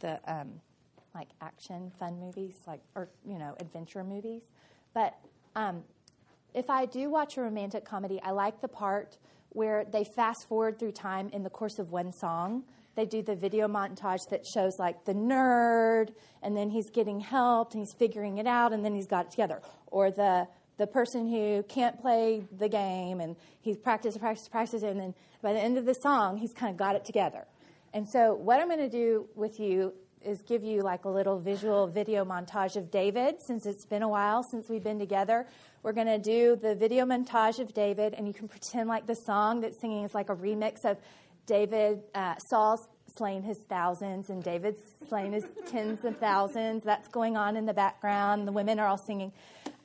the um, like action fun movies, like or you know adventure movies. But um, if I do watch a romantic comedy, I like the part where they fast forward through time in the course of one song. They do the video montage that shows like the nerd, and then he's getting help, and he's figuring it out, and then he's got it together. Or the the person who can't play the game, and he's practiced, practiced, practiced, and then by the end of the song, he's kind of got it together. And so, what I'm going to do with you is give you like a little visual video montage of David since it's been a while since we've been together. We're going to do the video montage of David, and you can pretend like the song that's singing is like a remix of David, uh, Saul's slain his thousands, and David's slain his tens of thousands. That's going on in the background. The women are all singing.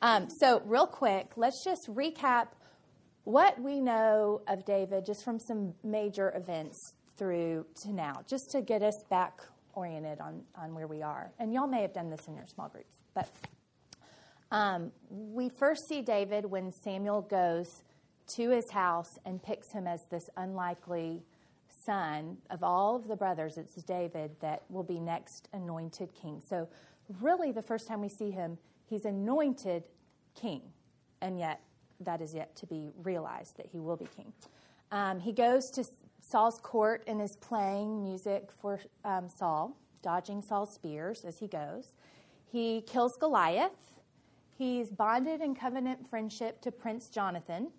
Um, so, real quick, let's just recap what we know of David just from some major events through to now, just to get us back oriented on, on where we are. And y'all may have done this in your small groups, but um, we first see David when Samuel goes to his house and picks him as this unlikely son of all of the brothers. It's David that will be next anointed king. So, really, the first time we see him, he's anointed king, and yet that is yet to be realized that he will be king. Um, he goes to Saul's court and is playing music for um, Saul, dodging Saul's spears as he goes. He kills Goliath. He's bonded in covenant friendship to Prince Jonathan.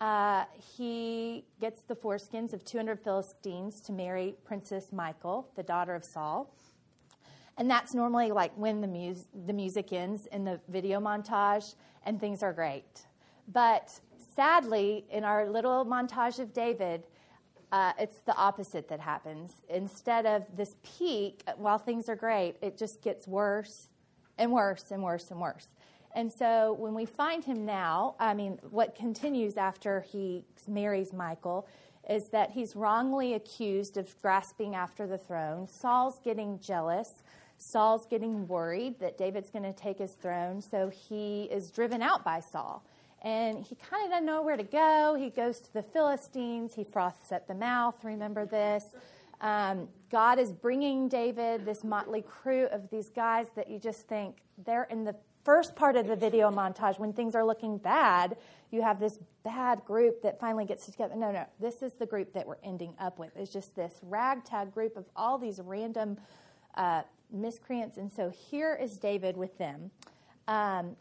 Uh, he gets the foreskins of 200 Philistines to marry Princess Michal, the daughter of Saul. And that's normally like when the, mus- the music ends in the video montage and things are great. But sadly, in our little montage of David, uh, it's the opposite that happens. Instead of this peak, while things are great, it just gets worse and worse and worse and worse. And so when we find him now, I mean, what continues after he marries Michael is that he's wrongly accused of grasping after the throne. Saul's getting jealous. Saul's getting worried that David's going to take his throne, so he is driven out by Saul and he kind of doesn't know where to go. He goes to the Philistines. He froths at the mouth. Remember this. Um, God is bringing David this motley crew of these guys that you just think they're in the first part of the video montage when things are looking bad. You have this bad group that finally gets together. No, no, this is the group that we're ending up with. It's just this ragtag group of all these random uh, miscreants. And so here is David with them. Um,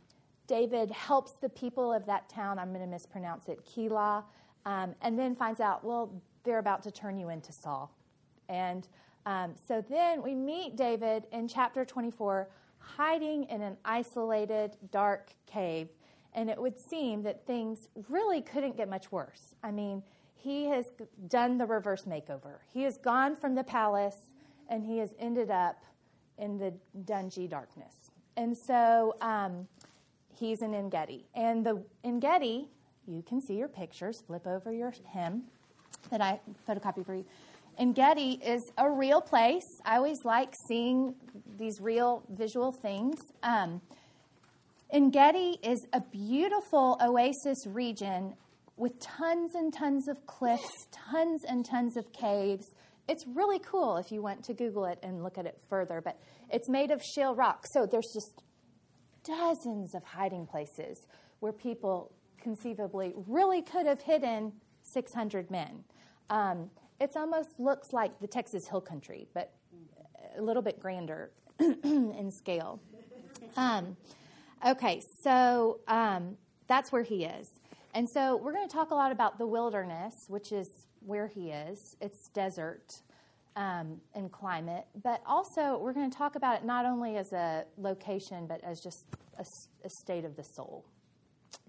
David helps the people of that town, I'm going to mispronounce it, Keilah, um, and then finds out, well, they're about to turn you into Saul. And um, so then we meet David in chapter 24, hiding in an isolated, dark cave. And it would seem that things really couldn't get much worse. I mean, he has done the reverse makeover. He has gone from the palace and he has ended up in the dungy darkness. And so um, he's an Engedi. And the Engedi, you can see your pictures, flip over your hymn that I photocopied for you. Engedi is a real place. I always like seeing these real visual things. Um, Engedi is a beautiful oasis region with tons and tons of cliffs, tons and tons of caves. It's really cool if you want to Google it and look at it further, but it's made of shale rock. So there's just dozens of hiding places where people conceivably really could have hidden 600 men. Um, it almost looks like the Texas Hill Country, but a little bit grander in scale. Um, okay, so um, that's where he is. And so we're going to talk a lot about the wilderness, which is where he is. It's desert um, and climate, but also we're going to talk about it not only as a location, but as just a, a state of the soul.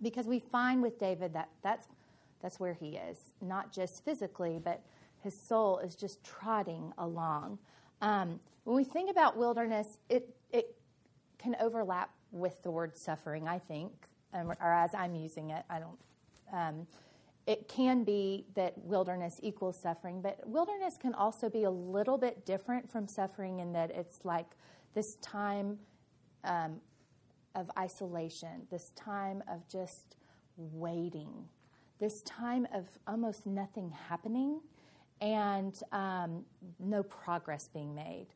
Because we find with David that that's, that's where he is, not just physically, but his soul is just trotting along. Um, when we think about wilderness, it, it can overlap with the word suffering, I think, um, or as I'm using it. I don't. Um, it can be that wilderness equals suffering, but wilderness can also be a little bit different from suffering in that it's like this time um, of isolation, this time of just waiting, this time of almost nothing happening and um, no progress being made.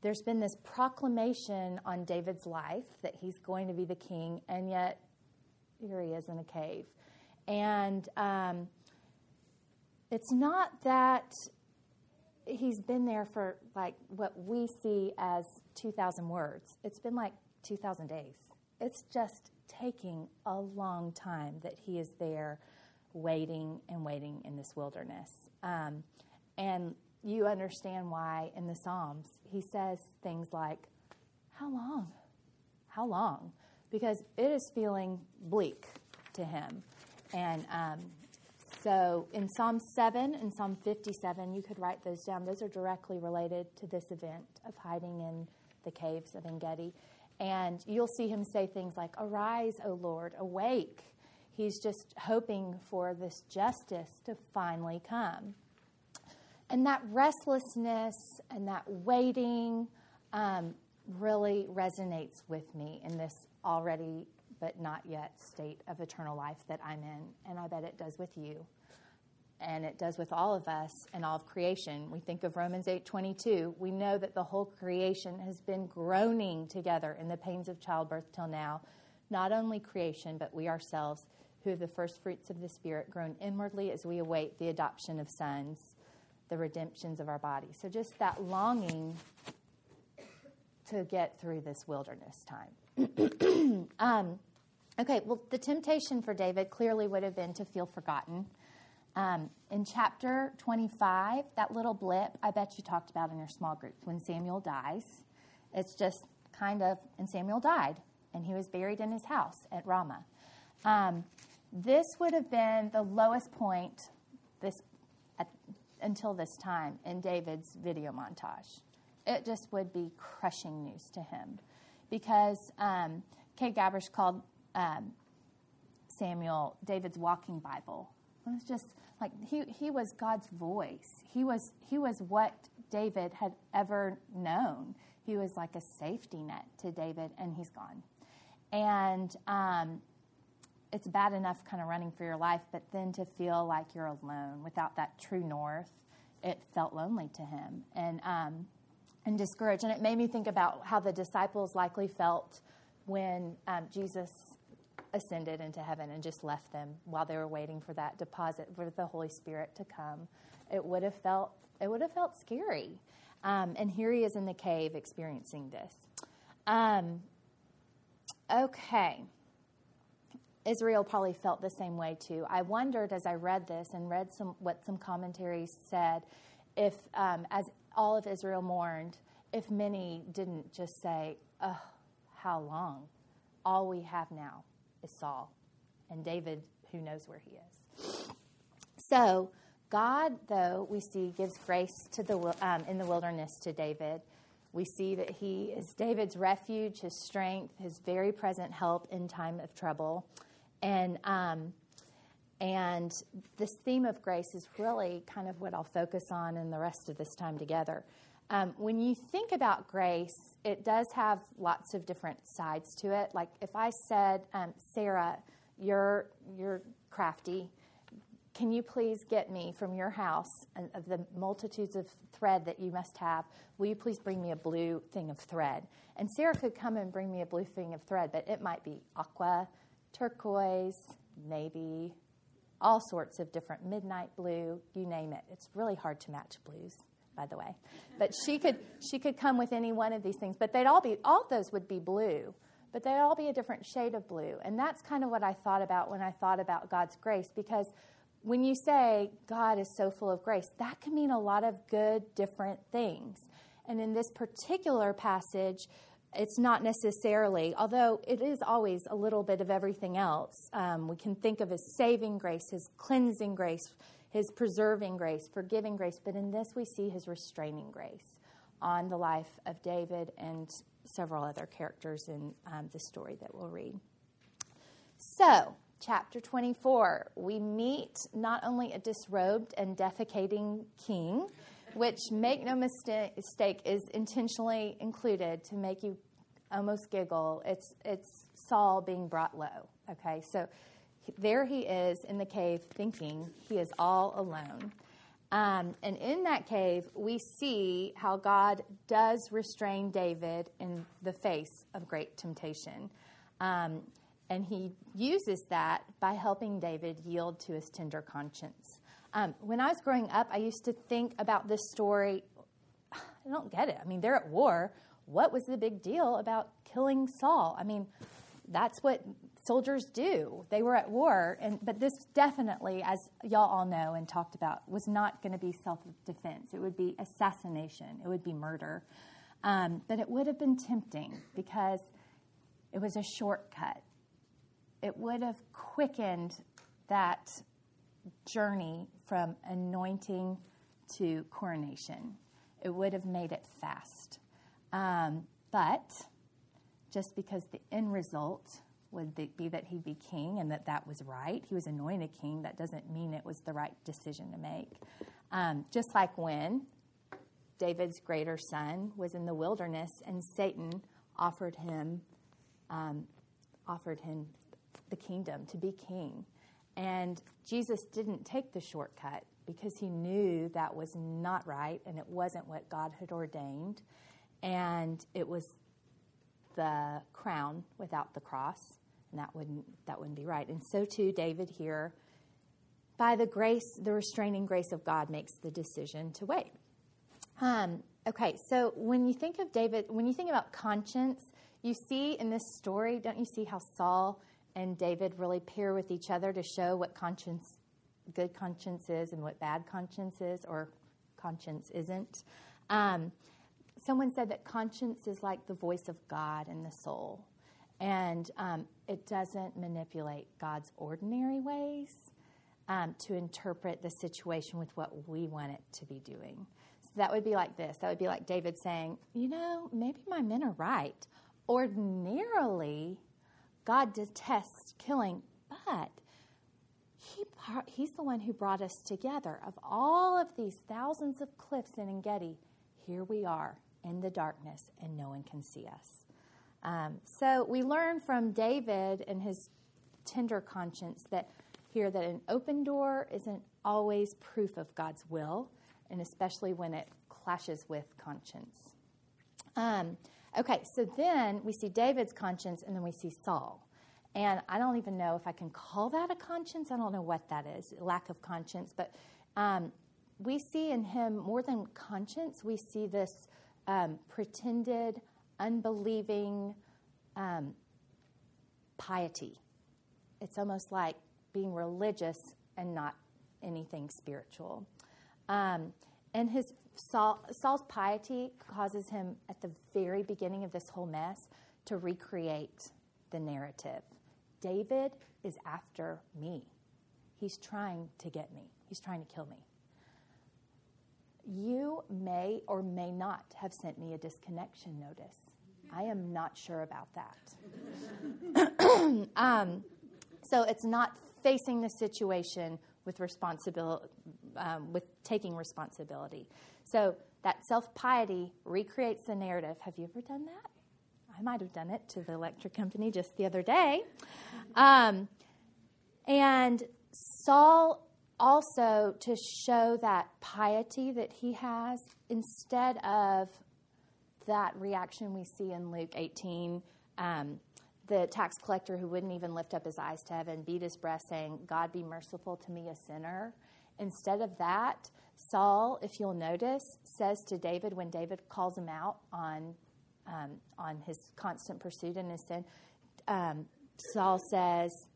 there's been this proclamation on David's life that he's going to be the king, and yet here he is in a cave. And um, it's not that he's been there for like what we see as 2,000 words, it's been like 2,000 days. It's just taking a long time that he is there waiting and waiting in this wilderness. Um, and you understand why in the Psalms he says things like, How long? How long? Because it is feeling bleak to him. And um, so in Psalm 7 and Psalm 57, you could write those down. Those are directly related to this event of hiding in the caves of En Gedi. And you'll see him say things like, Arise, O Lord, awake. He's just hoping for this justice to finally come. And that restlessness and that waiting um, really resonates with me in this already but not yet state of eternal life that I'm in. And I bet it does with you. And it does with all of us and all of creation. We think of Romans 8:22. We know that the whole creation has been groaning together in the pains of childbirth till now. Not only creation, but we ourselves, who have the first fruits of the Spirit, groan inwardly as we await the adoption of sons, the redemptions of our bodies. So just that longing to get through this wilderness time. um, Okay, well, the temptation for David clearly would have been to feel forgotten. Um, in chapter 25, that little blip I bet you talked about in your small groups when Samuel dies. It's just kind of, and Samuel died, and he was buried in his house at Ramah. Um, this would have been the lowest point this at, until this time in David's video montage. It just would be crushing news to him because um, Kay Gabrish called um, Samuel, David's walking Bible. It was just like he, he was God's voice. He was, he was what David had ever known. He was like a safety net to David, and he's gone. And um, it's bad enough kind of running for your life, but then to feel like you're alone without that true north, it felt lonely to him and, um, and discouraged. And it made me think about how the disciples likely felt when um, Jesus ascended into heaven and just left them while they were waiting for that deposit for the Holy Spirit to come. It would have felt it would have felt scary. Um, and here he is in the cave experiencing this. Um, okay. Israel probably felt the same way too. I wondered as I read this and read some what some commentaries said, if um, as all of Israel mourned, if many didn't just say, "Oh, how long? All we have now is Saul, and David, who knows where he is. So, God, though, we see gives grace to the um, in the wilderness to David. We see that he is David's refuge, his strength, his very present help in time of trouble, and um, and this theme of grace is really kind of what I'll focus on in the rest of this time together. Um, when you think about grace, it does have lots of different sides to it. Like if I said, um, Sarah, you're you're crafty. Can you please get me from your house and of the multitudes of thread that you must have? Will you please bring me a blue thing of thread? And Sarah could come and bring me a blue thing of thread, but it might be aqua, turquoise, navy, all sorts of different midnight blue, you name it. It's really hard to match blues by the way. But she could she could come with any one of these things, but they'd all be all those would be blue, but they'd all be a different shade of blue. And that's kind of what I thought about when I thought about God's grace because when you say God is so full of grace, that can mean a lot of good different things. And in this particular passage, it's not necessarily, although it is always a little bit of everything else. Um, we can think of his saving grace, his cleansing grace, his preserving grace, forgiving grace, but in this we see his restraining grace on the life of David and several other characters in um, the story that we'll read. So, chapter 24, we meet not only a disrobed and defecating king, which, make no mistake, is intentionally included to make you almost giggle. It's, it's Saul being brought low. Okay, so there he is in the cave thinking he is all alone. Um, and in that cave, we see how God does restrain David in the face of great temptation. Um, and he uses that by helping David yield to his tender conscience. Um, when I was growing up, I used to think about this story. I don't get it. I mean, they're at war. What was the big deal about killing Saul? I mean, that's what soldiers do. They were at war, and but this definitely, as y'all all know and talked about, was not going to be self-defense. It would be assassination. It would be murder. Um, but it would have been tempting because it was a shortcut. It would have quickened that journey from anointing to coronation. It would have made it fast. Um, but just because the end result would be that he'd be king and that that was right. He was anointed king. That doesn't mean it was the right decision to make. Um, just like when David's greater son was in the wilderness and Satan offered him um, offered him the kingdom to be king, and Jesus didn't take the shortcut because he knew that was not right and it wasn't what God had ordained, and it was the crown without the cross and that wouldn't that wouldn't be right. And so too, David here, by the grace, the restraining grace of God, makes the decision to wait. Um, okay, so when you think of David, when you think about conscience, you see in this story, don't you see how Saul and David really pair with each other to show what conscience, good conscience is, and what bad conscience is, or conscience isn't. Um, someone said that conscience is like the voice of God in the soul. And um, it doesn't manipulate God's ordinary ways um, to interpret the situation with what we want it to be doing. So that would be like this that would be like David saying, You know, maybe my men are right. Ordinarily, God detests killing, but he, he's the one who brought us together. Of all of these thousands of cliffs in Engedi, here we are in the darkness, and no one can see us. Um, so we learn from David and his tender conscience that here that an open door isn't always proof of God's will, and especially when it clashes with conscience. Um, okay, so then we see David's conscience, and then we see Saul. And I don't even know if I can call that a conscience. I don't know what that is, lack of conscience. But um, we see in him more than conscience, we see this um, pretended unbelieving um, piety. It's almost like being religious and not anything spiritual. Um, and his Saul, Saul's piety causes him at the very beginning of this whole mess to recreate the narrative. David is after me. He's trying to get me. He's trying to kill me. You may or may not have sent me a disconnection notice. I am not sure about that. um, so it's not facing the situation with responsibility, um, with taking responsibility. So that self piety recreates the narrative. Have you ever done that? I might have done it to the electric company just the other day. Um, and Saul also to show that piety that he has instead of that reaction we see in Luke 18. Um, the tax collector who wouldn't even lift up his eyes to heaven beat his breast, saying, God be merciful to me, a sinner. Instead of that, Saul, if you'll notice, says to David when David calls him out on, um, on his constant pursuit in his sin, um, Saul says,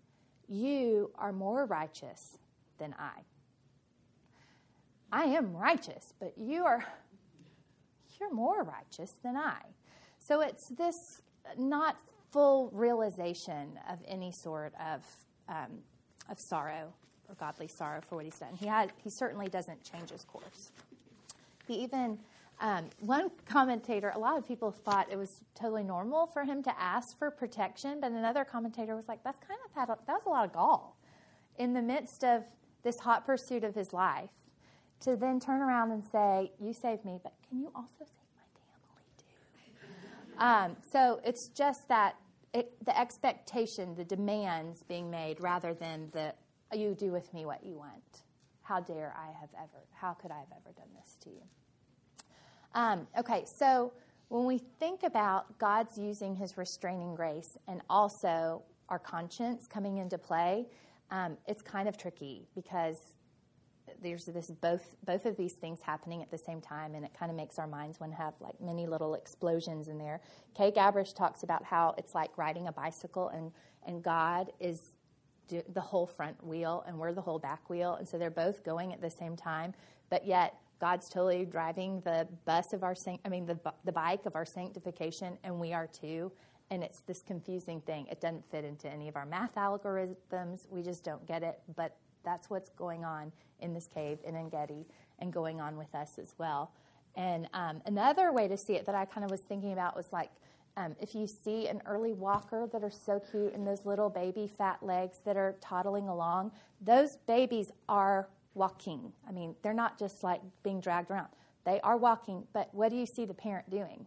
You are more righteous than I. I am righteous, but you are you're more righteous than I. So it's this not full realization of any sort of um, of sorrow or godly sorrow for what he's done. He had he certainly doesn't change his course. He even um, one commentator, a lot of people thought it was totally normal for him to ask for protection, but another commentator was like, "That's kind of had a, that was a lot of gall in the midst of this hot pursuit of his life." To then turn around and say, You saved me, but can you also save my family too? Um, so it's just that it, the expectation, the demands being made rather than the you do with me what you want. How dare I have ever, how could I have ever done this to you? Um, okay, so when we think about God's using his restraining grace and also our conscience coming into play, um, it's kind of tricky because there's this both both of these things happening at the same time, and it kind of makes our minds want to have like many little explosions in there. Kay Gabrish talks about how it's like riding a bicycle, and and God is the whole front wheel, and we're the whole back wheel, and so they're both going at the same time, but yet God's totally driving the bus of our I mean the the bike of our sanctification, and we are too. And it's this confusing thing. It doesn't fit into any of our math algorithms. We just don't get it. But that's what's going on in this cave in Engedi and going on with us as well. And um, another way to see it that I kind of was thinking about was like um, if you see an early walker that are so cute and those little baby fat legs that are toddling along, those babies are walking. I mean, they're not just like being dragged around. They are walking, but what do you see the parent doing?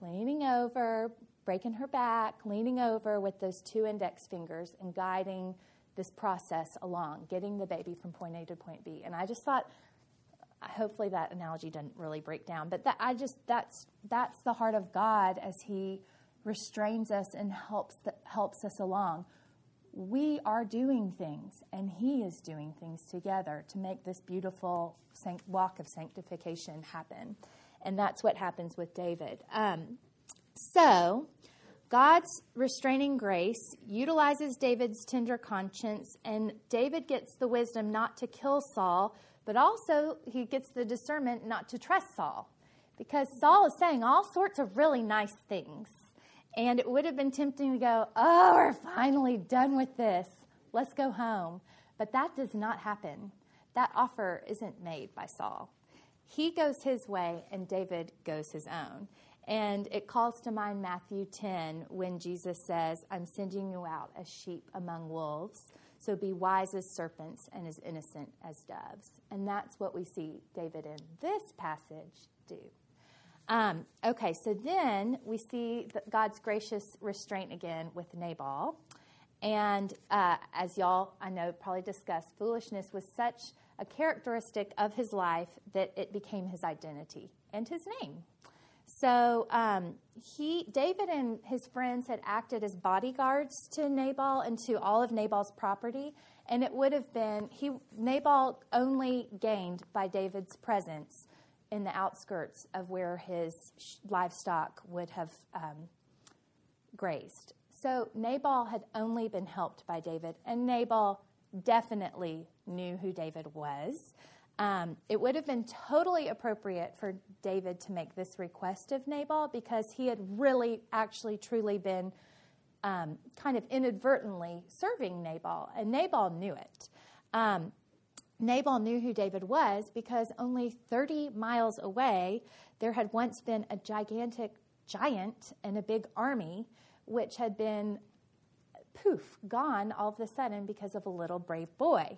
Leaning over, breaking her back, leaning over with those two index fingers and guiding this process along, getting the baby from point A to point B. And I just thought, hopefully that analogy doesn't really break down, but that I just that's that's the heart of God as He restrains us and helps the, helps us along. We are doing things, and He is doing things together to make this beautiful walk of sanctification happen. And that's what happens with David. Um, so, God's restraining grace utilizes David's tender conscience, and David gets the wisdom not to kill Saul, but also he gets the discernment not to trust Saul. Because Saul is saying all sorts of really nice things. And it would have been tempting to go, Oh, we're finally done with this. Let's go home. But that does not happen. That offer isn't made by Saul. He goes his way, and David goes his own. And it calls to mind Matthew 10 when Jesus says, I'm sending you out as sheep among wolves. So be wise as serpents and as innocent as doves. And that's what we see David in this passage do. Um, okay, so then we see God's gracious restraint again with Nabal. And uh, as y'all, I know, probably discussed, foolishness was such a characteristic of his life that it became his identity and his name. So um, he, David and his friends had acted as bodyguards to Nabal and to all of Nabal's property, and it would have been he Nabal only gained by David's presence in the outskirts of where his livestock would have um, grazed. So Nabal had only been helped by David, and Nabal definitely knew who David was. Um, it would have been totally appropriate for David to make this request of Nabal because he had really, actually, truly been um, kind of inadvertently serving Nabal, and Nabal knew it. Um, Nabal knew who David was because only 30 miles away there had once been a gigantic giant and a big army which had been poof, gone all of a sudden because of a little brave boy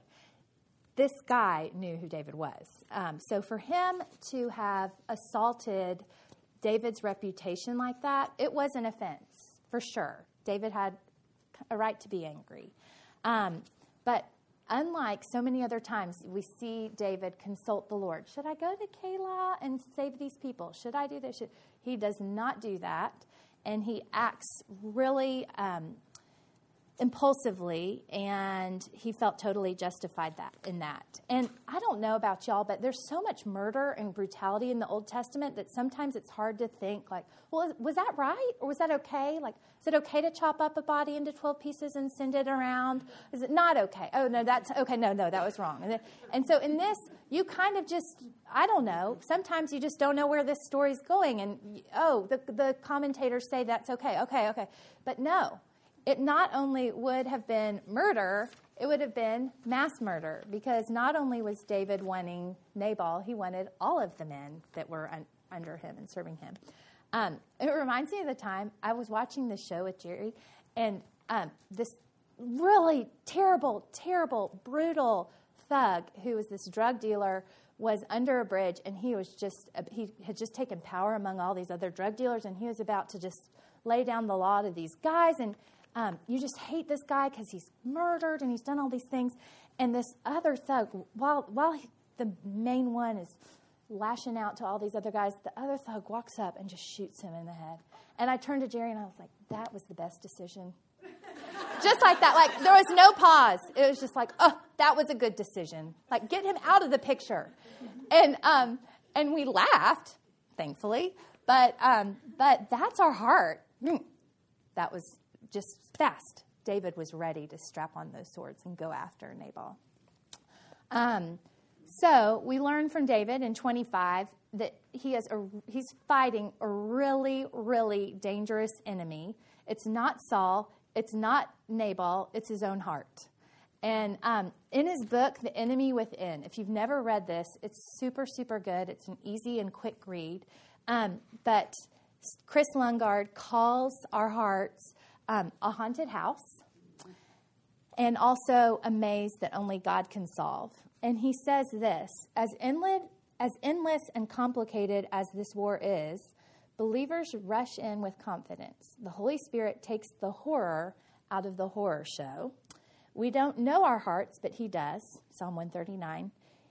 this guy knew who David was. Um, so for him to have assaulted David's reputation like that, it was an offense, for sure. David had a right to be angry. Um, but unlike so many other times, we see David consult the Lord. Should I go to Keilah and save these people? Should I do this? Should... He does not do that. And he acts really um, impulsively and he felt totally justified that in that. And i don't know about y'all but there's so much murder and brutality in the old testament that sometimes it's hard to think like well was that right or was that okay? Like is it okay to chop up a body into 12 pieces and send it around? Is it not okay? Oh no that's okay no no that was wrong. And, then, and so in this you kind of just i don't know sometimes you just don't know where this story's going and oh the, the commentators say that's okay okay okay. But no it not only would have been murder, it would have been mass murder because not only was David wanting Nabal, he wanted all of the men that were un- under him and serving him. Um, it reminds me of the time I was watching the show with Jerry, and um, this really terrible, terrible, brutal thug who was this drug dealer was under a bridge, and he was just he had just taken power among all these other drug dealers, and he was about to just lay down the law to these guys and um, you just hate this guy because he's murdered and he's done all these things. And this other thug, while, while he, the main one is lashing out to all these other guys, the other thug walks up and just shoots him in the head. And I turned to Jerry and I was like, that was the best decision. just like that. Like, there was no pause. It was just like, oh, that was a good decision. Like, get him out of the picture. And, um, and we laughed, thankfully. But, um, but that's our heart. Mm. That was just fast. David was ready to strap on those swords and go after Nabal. Um, so we learn from David in 25 that he has a, he's fighting a really, really dangerous enemy. It's not Saul, it's not Nabal, it's his own heart. And um, in his book, The Enemy Within, if you've never read this, it's super, super good. It's an easy and quick read. Um, but Kris Lundgaard calls our hearts um, a haunted house and also a maze that only God can solve. And he says this as as endless and complicated as this war is, believers rush in with confidence. The Holy Spirit takes the horror out of the horror show. We don't know our hearts, but He does. Psalm 139.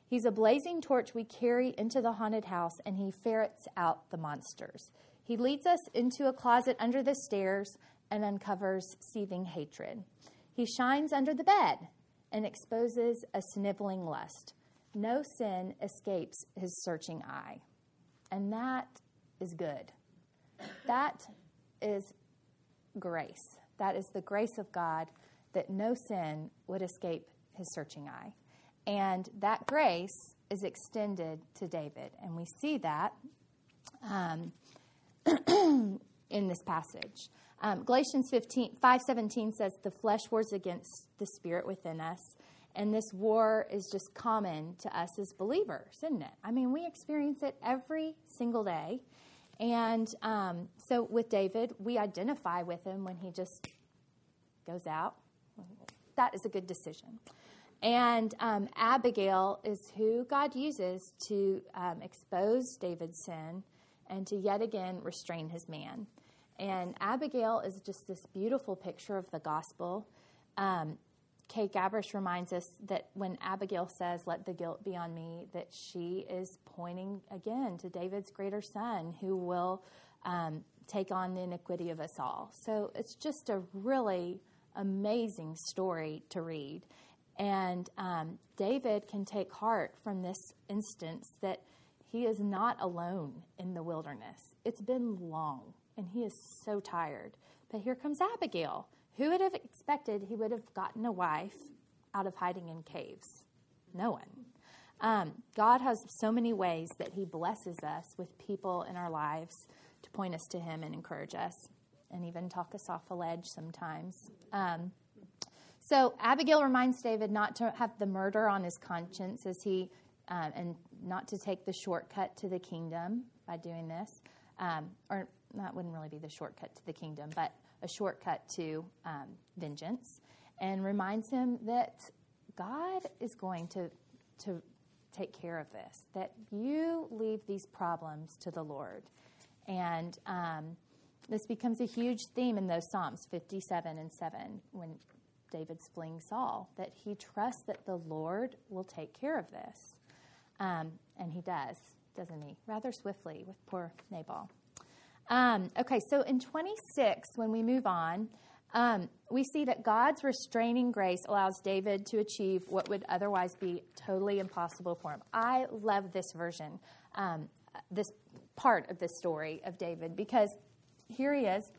He's a blazing torch we carry into the haunted house, and He ferrets out the monsters. He leads us into a closet under the stairs and uncovers seething hatred. He shines under the bed and exposes a sniveling lust. No sin escapes his searching eye. And that is good. That is grace. That is the grace of God that no sin would escape his searching eye. And that grace is extended to David. And we see that um, in this passage. Um, Galatians 15, 5.17 says, the flesh wars against the spirit within us. And this war is just common to us as believers, isn't it? I mean, we experience it every single day. And um, so with David, we identify with him when he just goes out. That is a good decision. And um, Abigail is who God uses to um, expose David's sin and to yet again restrain his man. And Abigail is just this beautiful picture of the gospel. Um, Kay Gabrish reminds us that when Abigail says, Let the guilt be on me, that she is pointing again to David's greater son who will um, take on the iniquity of us all. So it's just a really amazing story to read. And um, David can take heart from this instance that he is not alone in the wilderness. It's been long, and he is so tired. But here comes Abigail. Who would have expected he would have gotten a wife out of hiding in caves? No one. Um, God has so many ways that he blesses us with people in our lives to point us to him and encourage us and even talk us off a ledge sometimes. Um, so Abigail reminds David not to have the murder on his conscience as he um, and not to take the shortcut to the kingdom by doing this, um, or that wouldn't really be the shortcut to the kingdom, but a shortcut to um, vengeance, and reminds him that God is going to to take care of this. That you leave these problems to the Lord, and um, this becomes a huge theme in those Psalms 57 and 7 when David's fleeing Saul, that he trusts that the Lord will take care of this. Um, and he does, doesn't he? Rather swiftly with poor Nabal. Um, okay, so in 26, when we move on, um, we see that God's restraining grace allows David to achieve what would otherwise be totally impossible for him. I love this version, um, this part of the story of David, because here he is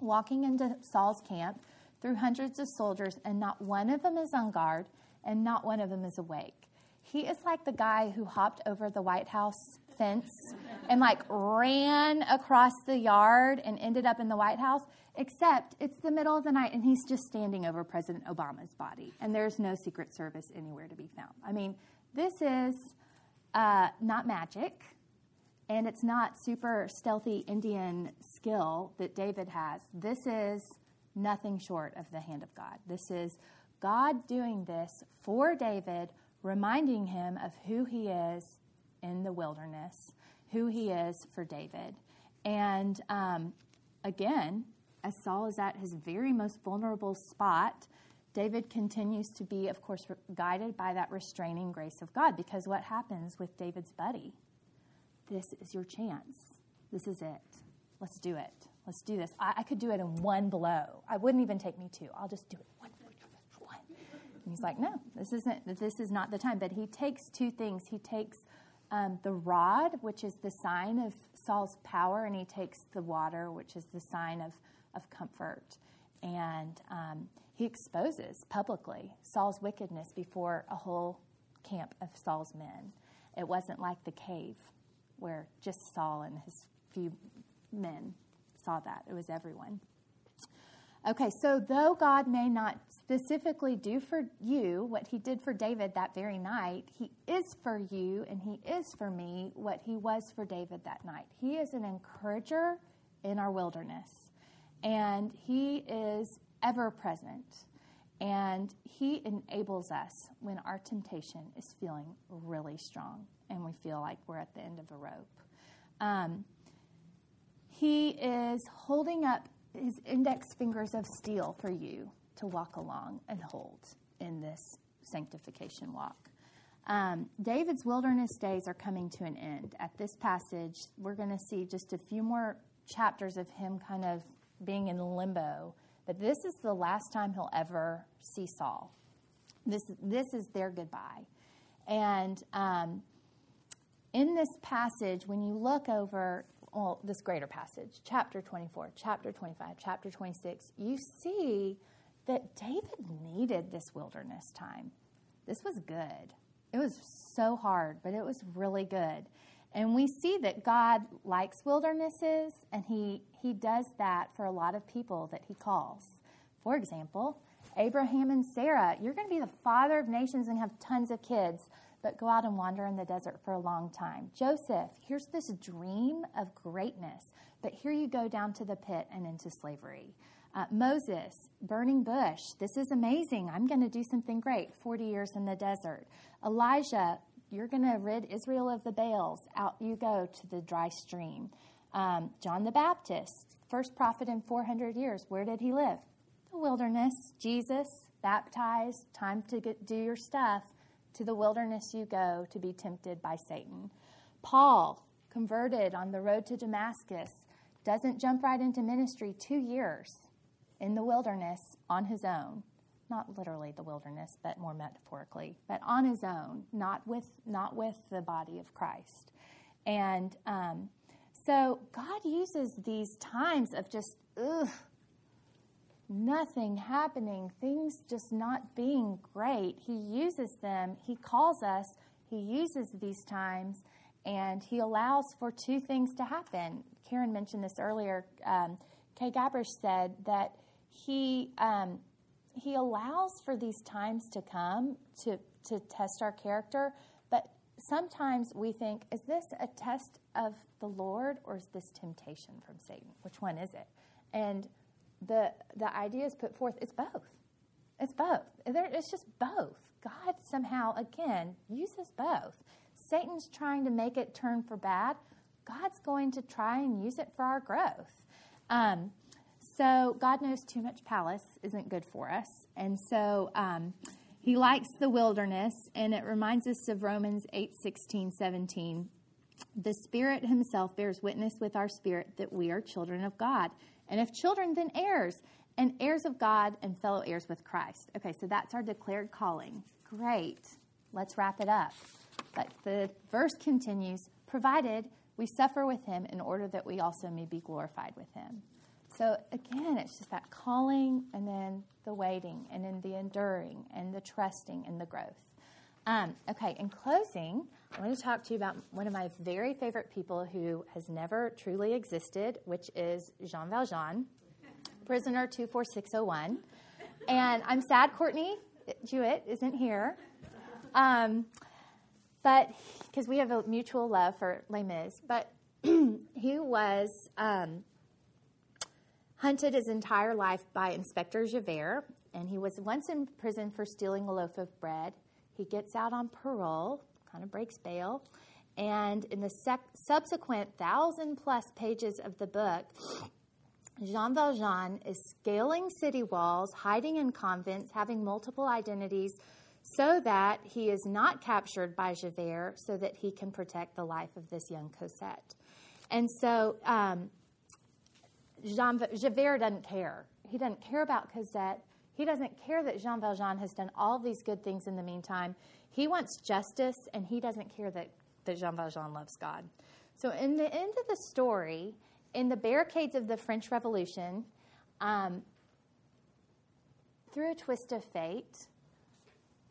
walking into Saul's camp through hundreds of soldiers, and not one of them is on guard, and not one of them is awake. He is like the guy who hopped over the White House fence and like ran across the yard and ended up in the White House, except it's the middle of the night and he's just standing over President Obama's body, and there's no Secret Service anywhere to be found. I mean, this is uh, not magic and it's not super stealthy Indian skill that David has. This is nothing short of the hand of God. This is God doing this for David, reminding him of who he is in the wilderness, who he is for David. And um, again, as Saul is at his very most vulnerable spot, David continues to be, of course, guided by that restraining grace of God because what happens with David's buddy? This is your chance. This is it. Let's do it. Let's do this. I, I could do it in one blow. I wouldn't even take me two. I'll just do it one, one. And he's like, no, this isn't. This is not the time. But he takes two things. He takes um, the rod, which is the sign of Saul's power, and he takes the water, which is the sign of of comfort. And um, he exposes publicly Saul's wickedness before a whole camp of Saul's men. It wasn't like the cave where just Saul and his few men saw that, it was everyone. Okay, so though God may not specifically do for you what he did for David that very night, he is for you and he is for me what he was for David that night. He is an encourager in our wilderness, and he is ever present. And he enables us when our temptation is feeling really strong and we feel like we're at the end of a rope. Um, he is holding up his index fingers of steel for you to walk along and hold in this sanctification walk. Um, David's wilderness days are coming to an end. At this passage, we're going to see just a few more chapters of him kind of being in limbo but this is the last time he'll ever see Saul. This, this is their goodbye. And um, in this passage, when you look over well, this greater passage, chapter 24, chapter 25, chapter 26, you see that David needed this wilderness time. This was good. It was so hard, but it was really good. And we see that God likes wildernesses, and he, he does that for a lot of people that he calls. For example, Abraham and Sarah, you're going to be the father of nations and have tons of kids, but go out and wander in the desert for a long time. Joseph, here's this dream of greatness, but here you go down to the pit and into slavery. Uh, Moses, burning bush. This is amazing. I'm going to do something great. 40 years in the desert. Elijah, you're going to rid Israel of the Baals. Out you go to the dry stream. Um, John the Baptist, first prophet in 400 years. Where did he live? The wilderness. Jesus, baptized, time to get, do your stuff. To the wilderness you go to be tempted by Satan. Paul, converted on the road to Damascus, doesn't jump right into ministry two years in the wilderness on his own not literally the wilderness, but more metaphorically, but on his own, not with not with the body of Christ. And um, so God uses these times of just ugh, nothing happening, things just not being great. He uses them. He calls us. He uses these times, and he allows for two things to happen. Karen mentioned this earlier. Um, Kay Gabrish said that he um, he allows for these times to come to, to test our character, but sometimes we think, is this a test of the Lord or is this temptation from Satan? Which one is it? And the, the idea is put forth, it's both. It's both. It's just both. God somehow, again, uses both. Satan's trying to make it turn for bad. God's going to try and use it for our growth. Um, so God knows too much palace isn't good for us. And so um, he likes the wilderness, and it reminds us of Romans 8 16, 17. The Spirit Himself bears witness with our spirit that we are children of God. And if children, then heirs, and heirs of God and fellow heirs with Christ. Okay, so that's our declared calling. Great. Let's wrap it up. But the verse continues provided we suffer with Him in order that we also may be glorified with Him. So again, it's just that calling and then the waiting and then the enduring and the trusting and the growth. Um, okay, in closing, I want to talk to you about one of my very favorite people who has never truly existed, which is Jean Valjean, prisoner 24601. And I'm sad Courtney Jewett isn't here. Um, but because we have a mutual love for Les Mis, but he was um, hunted his entire life by Inspector Javert, and he was once in prison for stealing a loaf of bread. He gets out on parole, kind of breaks bail, and in the sec- subsequent thousand plus pages of the book, Jean Valjean is scaling city walls, hiding in convents, having multiple identities, so that he is not captured by Javert, so that he can protect the life of this young Cosette. And so um, Jean Javert doesn't care. He doesn't care about Cosette. He doesn't care that Jean Valjean has done all these good things in the meantime. He wants justice, and he doesn't care that, that Jean Valjean loves God. So, in the end of the story, in the barricades of the French Revolution, um, through a twist of fate,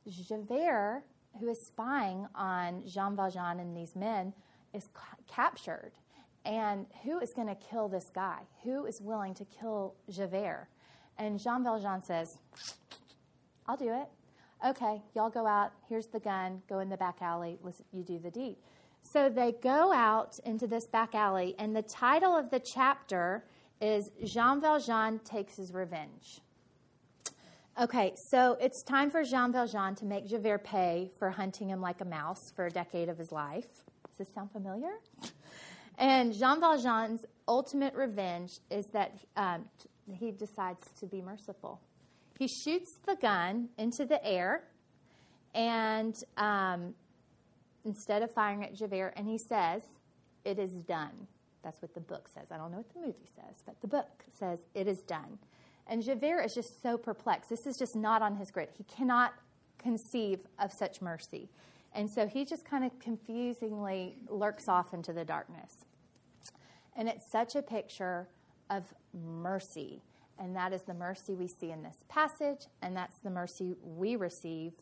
Javert, who is spying on Jean Valjean and these men, is ca- captured. And who is going to kill this guy? Who is willing to kill Javert? And Jean Valjean says, I'll do it. Okay, y'all go out. Here's the gun. Go in the back alley. You do the deed. So they go out into this back alley, and the title of the chapter is Jean Valjean Takes His Revenge. Okay, so it's time for Jean Valjean to make Javert pay for hunting him like a mouse for a decade of his life. Does this sound familiar? And Jean Valjean's ultimate revenge is that um, he decides to be merciful. He shoots the gun into the air, and um, instead of firing at Javert, and he says, It is done. That's what the book says. I don't know what the movie says, but the book says, It is done. And Javert is just so perplexed. This is just not on his grid. He cannot conceive of such mercy. And so he just kind of confusingly lurks off into the darkness. And it's such a picture of mercy. And that is the mercy we see in this passage, and that's the mercy we receive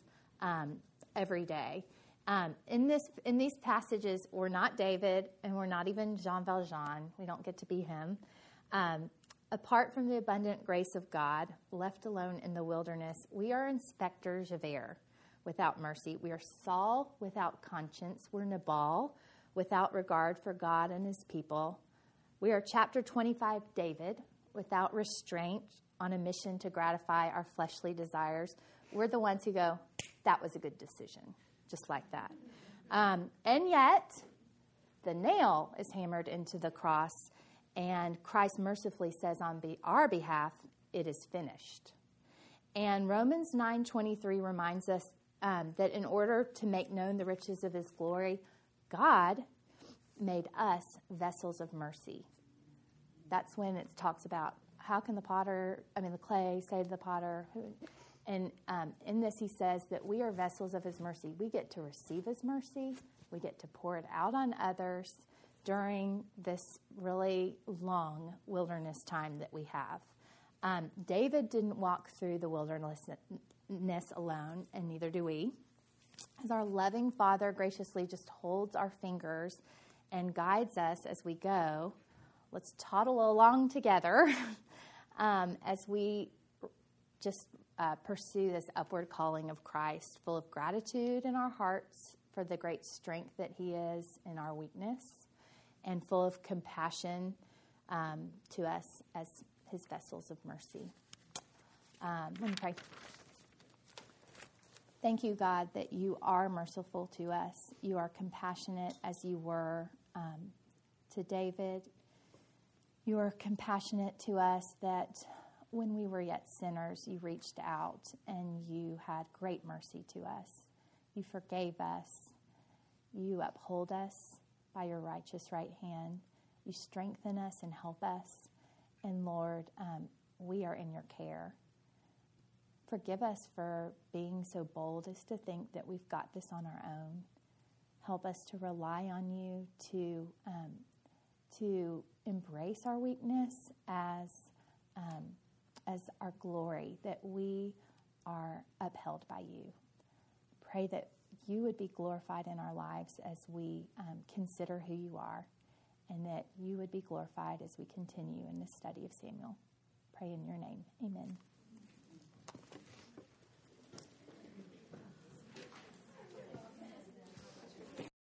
um, every day. Um, in this in these passages, we're not David, and we're not even Jean Valjean. We don't get to be him. Um, apart from the abundant grace of God, left alone in the wilderness, we are Inspector Javert without mercy. We are Saul without conscience. We're Nabal without regard for God and his people. We are chapter 25 David without restraint on a mission to gratify our fleshly desires. We're the ones who go, that was a good decision just like that. Um, and yet, the nail is hammered into the cross, and Christ mercifully says on be- our behalf, "It is finished." And Romans nine twenty three reminds us um, that in order to make known the riches of His glory, God made us vessels of mercy. That's when it talks about how can the potter, I mean the clay, say to the potter, and um, in this, he says that we are vessels of his mercy. We get to receive his mercy, we get to pour it out on others during this really long wilderness time that we have. Um, David didn't walk through the wilderness alone, and neither do we. As our loving Father graciously just holds our fingers and guides us as we go, let's toddle along together um, as we just uh, pursue this upward calling of Christ, full of gratitude in our hearts for the great strength that He is in our weakness, and full of compassion um, to us as His vessels of mercy. Um, let me pray. Thank you, God, that you are merciful to us. You are compassionate as you were um, to David. You are compassionate to us that when we were yet sinners, you reached out and you had great mercy to us. You forgave us. You uphold us by your righteous right hand. You strengthen us and help us. And Lord, um, we are in your care. Forgive us for being so bold as to think that we've got this on our own. Help us to rely on you to um, to embrace our weakness as um, as our glory, that we are upheld by you. Pray that you would be glorified in our lives as we um, consider who you are, and that you would be glorified as we continue in the study of Samuel. Pray in your name. Amen.